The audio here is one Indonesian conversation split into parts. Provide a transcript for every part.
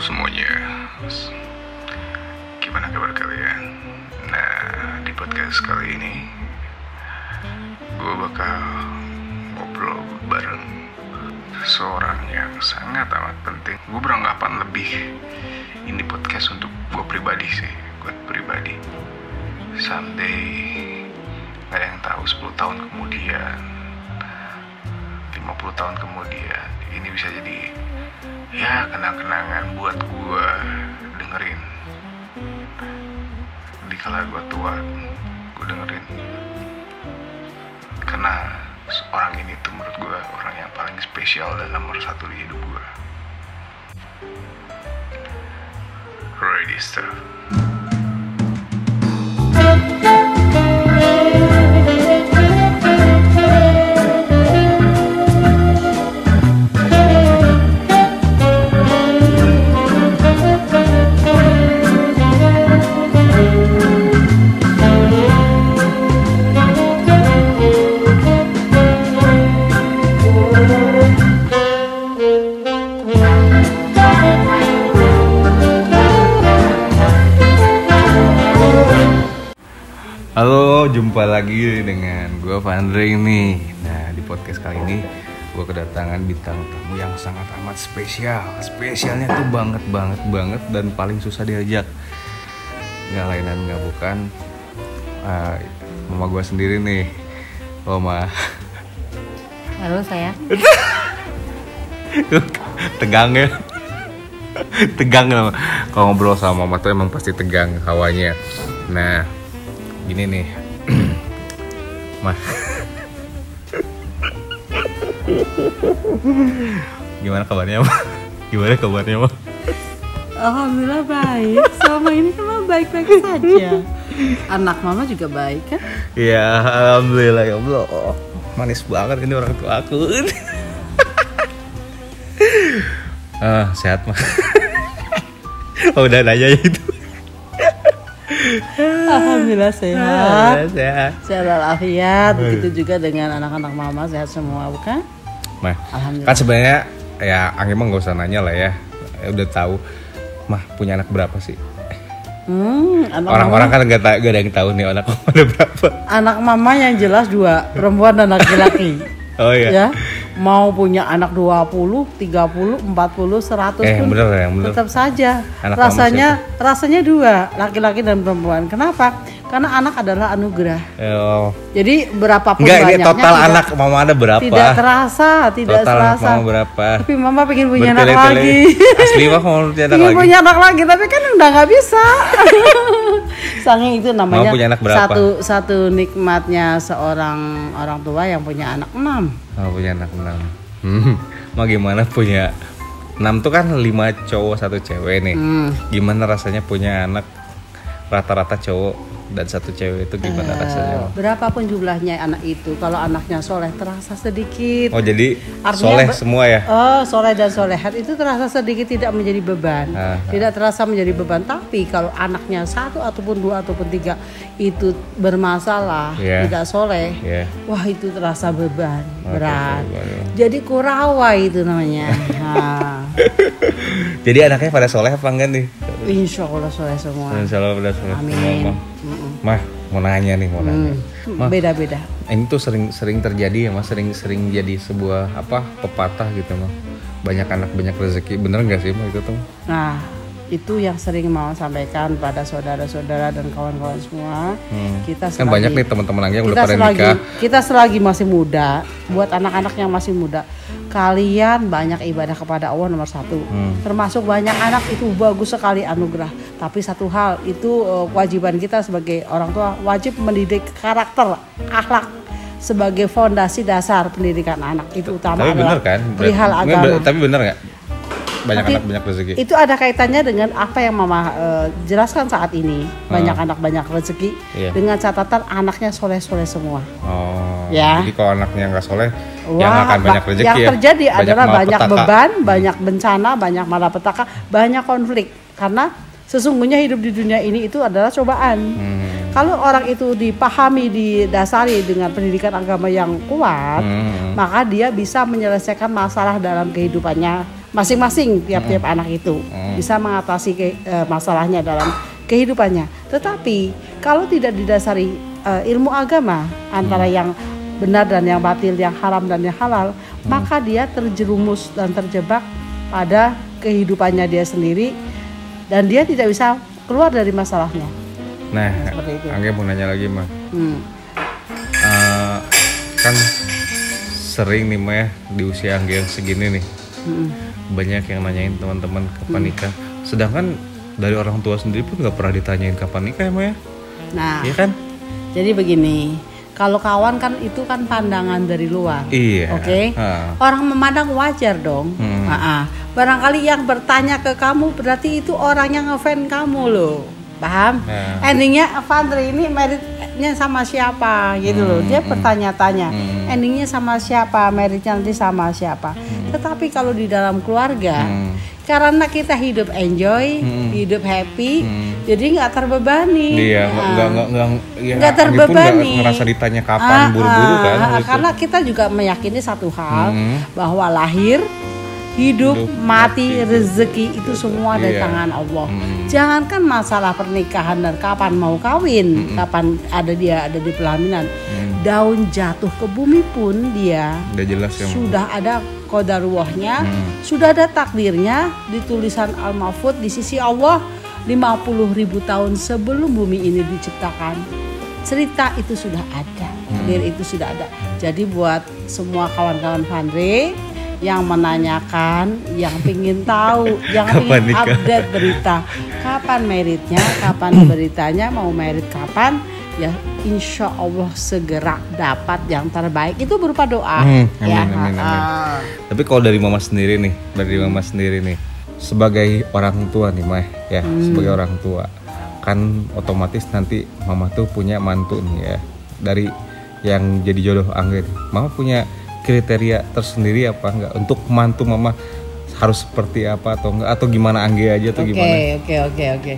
semuanya. Gimana kabar kalian? Nah di podcast kali ini Gue bakal ngobrol bareng Seorang yang sangat amat penting. Gue beranggapan lebih Ini podcast untuk gue pribadi sih Gue pribadi. Someday Gak ada yang tahu 10 tahun kemudian 50 tahun kemudian Ini bisa jadi ya kenang-kenangan buat gue dengerin. Di kala gue tua gue dengerin. Karena orang ini tuh menurut gue orang yang paling spesial dan nomor satu di hidup gue ready stuff jumpa lagi dengan gue Vandre nih. Nah, di podcast kali ini gue kedatangan bintang tamu yang sangat amat spesial. Spesialnya tuh banget banget banget dan paling susah diajak. Nggak lain dan nggak bukan uh, mama gue sendiri nih. Mama. Halo saya. tegang ya. tegang loh. Kalau ngobrol sama mama tuh emang pasti tegang hawanya. Nah, gini nih mah gimana kabarnya mah gimana kabarnya mah Alhamdulillah baik. Selama ini kan mama baik-baik saja. Anak mama juga baik kan? ya alhamdulillah ya allah. Oh, manis banget ini orang tua aku. Ah sehat mah oh, udah nanya itu Alhamdulillah sehat. sehat Sehat walafiat. Begitu juga dengan anak-anak mama sehat semua bukan? mah Alhamdulillah. kan sebenarnya ya Anggi mah nggak usah nanya lah ya Ya udah tahu mah punya anak berapa sih Hmm, orang-orang kan nggak ta- nggak ada yang tahu nih anak mama ada berapa anak mama yang jelas dua, perempuan dan laki-laki. oh iya ya. Mau punya anak 20, 30, 40, 100 Eh, pun bener ya, bener. tetap saja. Anak rasanya rasanya dua, laki-laki dan perempuan. Kenapa? Karena anak adalah anugerah. oh. Jadi berapapun enggak banyaknya total tidak- anak mama ada berapa Tidak terasa, tidak total terasa. mama berapa Tapi mama pengen punya anak lagi. asli mah mau punya anak lagi punya anak lagi, tapi kan udah nggak bisa. Soalnya itu namanya punya anak berapa? satu satu nikmatnya seorang orang tua yang punya anak enam. mau punya anak enam hmm. mau gimana punya enam tuh kan lima cowok satu cewek nih Hmm. gimana rasanya punya anak rata-rata cowok dan satu cewek itu gimana rasanya Eh, berapapun jumlahnya anak itu, kalau anaknya soleh terasa sedikit. oh jadi Artinya soleh semua ya Oh, soleh dan solehat itu terasa sedikit tidak menjadi beban, Ah, ah. tidak terasa menjadi beban. Tapi kalau anaknya satu ataupun dua ataupun tiga itu bermasalah, Iya. tidak soleh, Iya. wah itu terasa beban Oke, berat. beban, ya. Jadi kurawa itu namanya. Nah, jadi anaknya pada soleh apa enggak nih insya Allah soleh semua. Insya Allah pada soleh Amin. semua, Mah. Mah mau nanya nih mau nanya Hmm, Mah, Beda-beda. ini tuh sering sering terjadi ya mas sering sering jadi sebuah apa pepatah gitu mah banyak anak banyak rezeki bener nggak sih mah itu tuh Nah, itu yang sering mau sampaikan pada saudara-saudara dan kawan-kawan semua. Kita kan banyak nih teman-teman Anggi yang udah kita pada selagi nikah kita selagi masih muda, buat anak-anak yang masih muda, kalian banyak ibadah kepada Allah nomor satu. Hmm. Termasuk banyak anak itu bagus sekali anugerah. Tapi satu hal itu eh, kewajiban kita sebagai orang tua wajib mendidik karakter, akhlak sebagai fondasi dasar pendidikan anak itu utama tapi bener adalah kan perihal agama. tapi bener nggak banyak Tapi anak banyak rezeki Itu ada kaitannya dengan apa yang Mama eh, jelaskan saat ini. Banyak Ah. anak banyak rezeki Iya. dengan catatan anaknya soleh-soleh semua. oh Ya. jadi kalau anaknya nggak soleh yang Wah, akan banyak ba- rezeki yang ya terjadi adalah banyak beban, banyak bencana, banyak malapetaka, banyak konflik. Karena sesungguhnya hidup di dunia ini itu adalah cobaan. Hmm. Kalau orang itu dipahami, didasari dengan pendidikan agama yang kuat, Hmm. maka dia bisa menyelesaikan masalah dalam kehidupannya masing-masing tiap-tiap anak itu bisa mengatasi ke- eh, masalahnya dalam kehidupannya. Tetapi kalau tidak didasari eh, ilmu agama antara yang benar dan yang batil, yang haram dan yang halal, maka dia terjerumus dan terjebak pada kehidupannya dia sendiri dan dia tidak bisa keluar dari masalahnya. Nah, itu. Angga mau nanya lagi mah. Hmm. Eh, kan sering nih mah ya di usia Angga yang segini nih Mm-mm. Banyak yang nanyain teman-teman kapan nikah. Sedangkan dari orang tua sendiri pun nggak pernah ditanyain kapan nikah ya mah ya. Nah, Iya kan? jadi begini, kalau kawan kan itu kan pandangan dari luar. Iya. Oke. Ah. Orang memandang wajar dong. Hmm. Barangkali yang bertanya ke kamu berarti itu orang yang ngefan kamu loh. Paham? Nah. Endingnya Vandre ini meritnya sama siapa gitu loh. Dia bertanya-tanya. Hmm. Endingnya sama siapa? Meritnya nanti sama siapa? Tetapi kalau di dalam keluarga Hmm. karena kita hidup enjoy, Hmm. hidup happy, Hmm. jadi nggak terbebani. Iya, Ah. nggak nggak nggak ya, nggak terbebani. nggak ngerasa ditanya kapan Ah, buru-buru ah, kan. ah, gitu. Karena kita juga meyakini satu hal Hmm. bahwa lahir, hidup, Hidup, mati, mati, rezeki itu semua dari Iya. tangan Allah. Hmm. Jangankan masalah pernikahan dan kapan mau kawin, kapan ada dia ada di pelaminan. Hmm. Daun jatuh ke bumi pun dia Udah jelas ya. Sudah ada kodaruahnya, Hmm. sudah ada takdirnya di tulisan Al-Mahfud di sisi Allah 50 ribu tahun sebelum bumi ini diciptakan. Cerita itu sudah ada, takdir itu sudah ada. Jadi buat semua kawan-kawan Vandre yang menanyakan, yang pingin tahu, yang Kapan ingin nikah? update berita, kapan meritnya, kapan beritanya, mau merit kapan, ya insya Allah segera dapat yang terbaik. Itu berupa doa. Hmm, ya, amin, amin, amin. ah. Tapi kalau dari mama sendiri nih, dari mama sendiri nih, sebagai orang tua nih mah ya, sebagai orang tua, kan otomatis nanti mama tuh punya mantu nih ya, dari yang jadi jodoh Angga nih. Mama punya kriteria tersendiri apa enggak untuk mantu mama harus seperti apa atau enggak atau gimana Angga aja atau Oke, gimana? oke, oke, oke.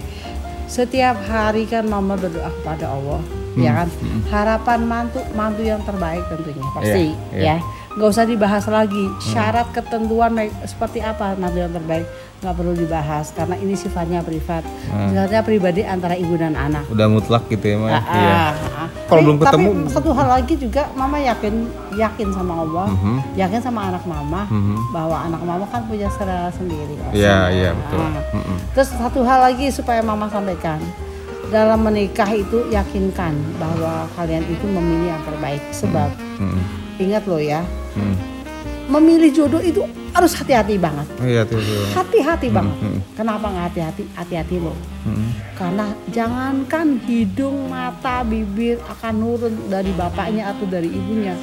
Setiap hari kan mama berdoa kepada Allah, ya kan? Harapan mantu, mantu yang terbaik tentunya pasti, Iya, iya. ya. Nggak usah dibahas lagi syarat ketentuan baik- seperti apa mantu yang terbaik nggak perlu dibahas karena ini sifatnya privat, sifatnya pribadi antara ibu dan anak. Udah mutlak gitu ya mah. Ah, Iya. Kalau Tapi- belum ketemu tapi satu hal lagi juga mama yakin yakin sama Allah, Mhm. yakin sama anak mama Mhm. bahwa anak mama kan punya selera sendiri. pasti. Iya, iya betul. Ah. Mm-mm. Terus satu hal lagi supaya mama sampaikan dalam menikah itu yakinkan bahwa kalian itu memilih yang terbaik sebab Mm-mm. ingat loh ya Mm. memilih jodoh itu harus hati-hati banget Oh iya tuh. tuh. hati-hati banget mm. kenapa nggak hati-hati hati-hati loh Mm-mm. Karena jangankan hidung mata bibir akan nurun dari bapaknya atau dari ibunya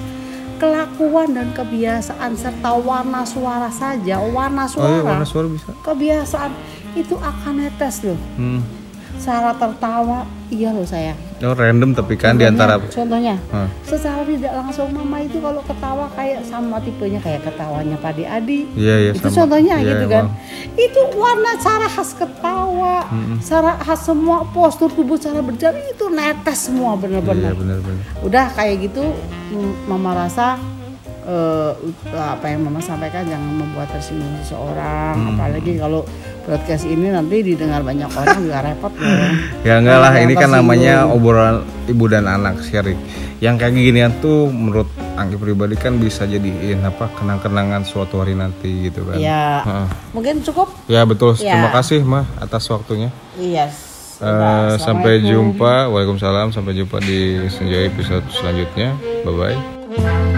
kelakuan dan kebiasaan serta warna suara saja warna Oh iya suara warna suara bisa. kebiasaan itu akan netes loh Hmm. Cara tertawa iya loh sayang Oh random tapi kan Contohnya- di antara contohnya Hah. secara tidak langsung mama itu kalau ketawa kayak sama tipenya kayak ketawanya Pak Adi Iya iya itu sama. contohnya Iya, gitu kan emang. itu warna cara khas ketawa cara khas semua postur tubuh cara berjalan itu netes semua Iya bener-bener benar-benar. udah kayak gitu mm, mama rasa eh, apa yang mama sampaikan jangan membuat tersinggung seseorang Hmm. apalagi kalau broadcast ini nanti didengar banyak orang juga repot loh Ya enggak lah, ini kan namanya obrolan ibu dan anak sharing. Yang kayak ginian tuh menurut Anggi pribadi kan bisa jadiin apa kenang-kenangan suatu hari nanti gitu kan. ya mungkin cukup Ya betul. Ya. Terima kasih mah atas waktunya. iya Eh, sampai Assalamualaikum. jumpa. Waalaikumsalam. Sampai jumpa di senja episode selanjutnya. Bye bye.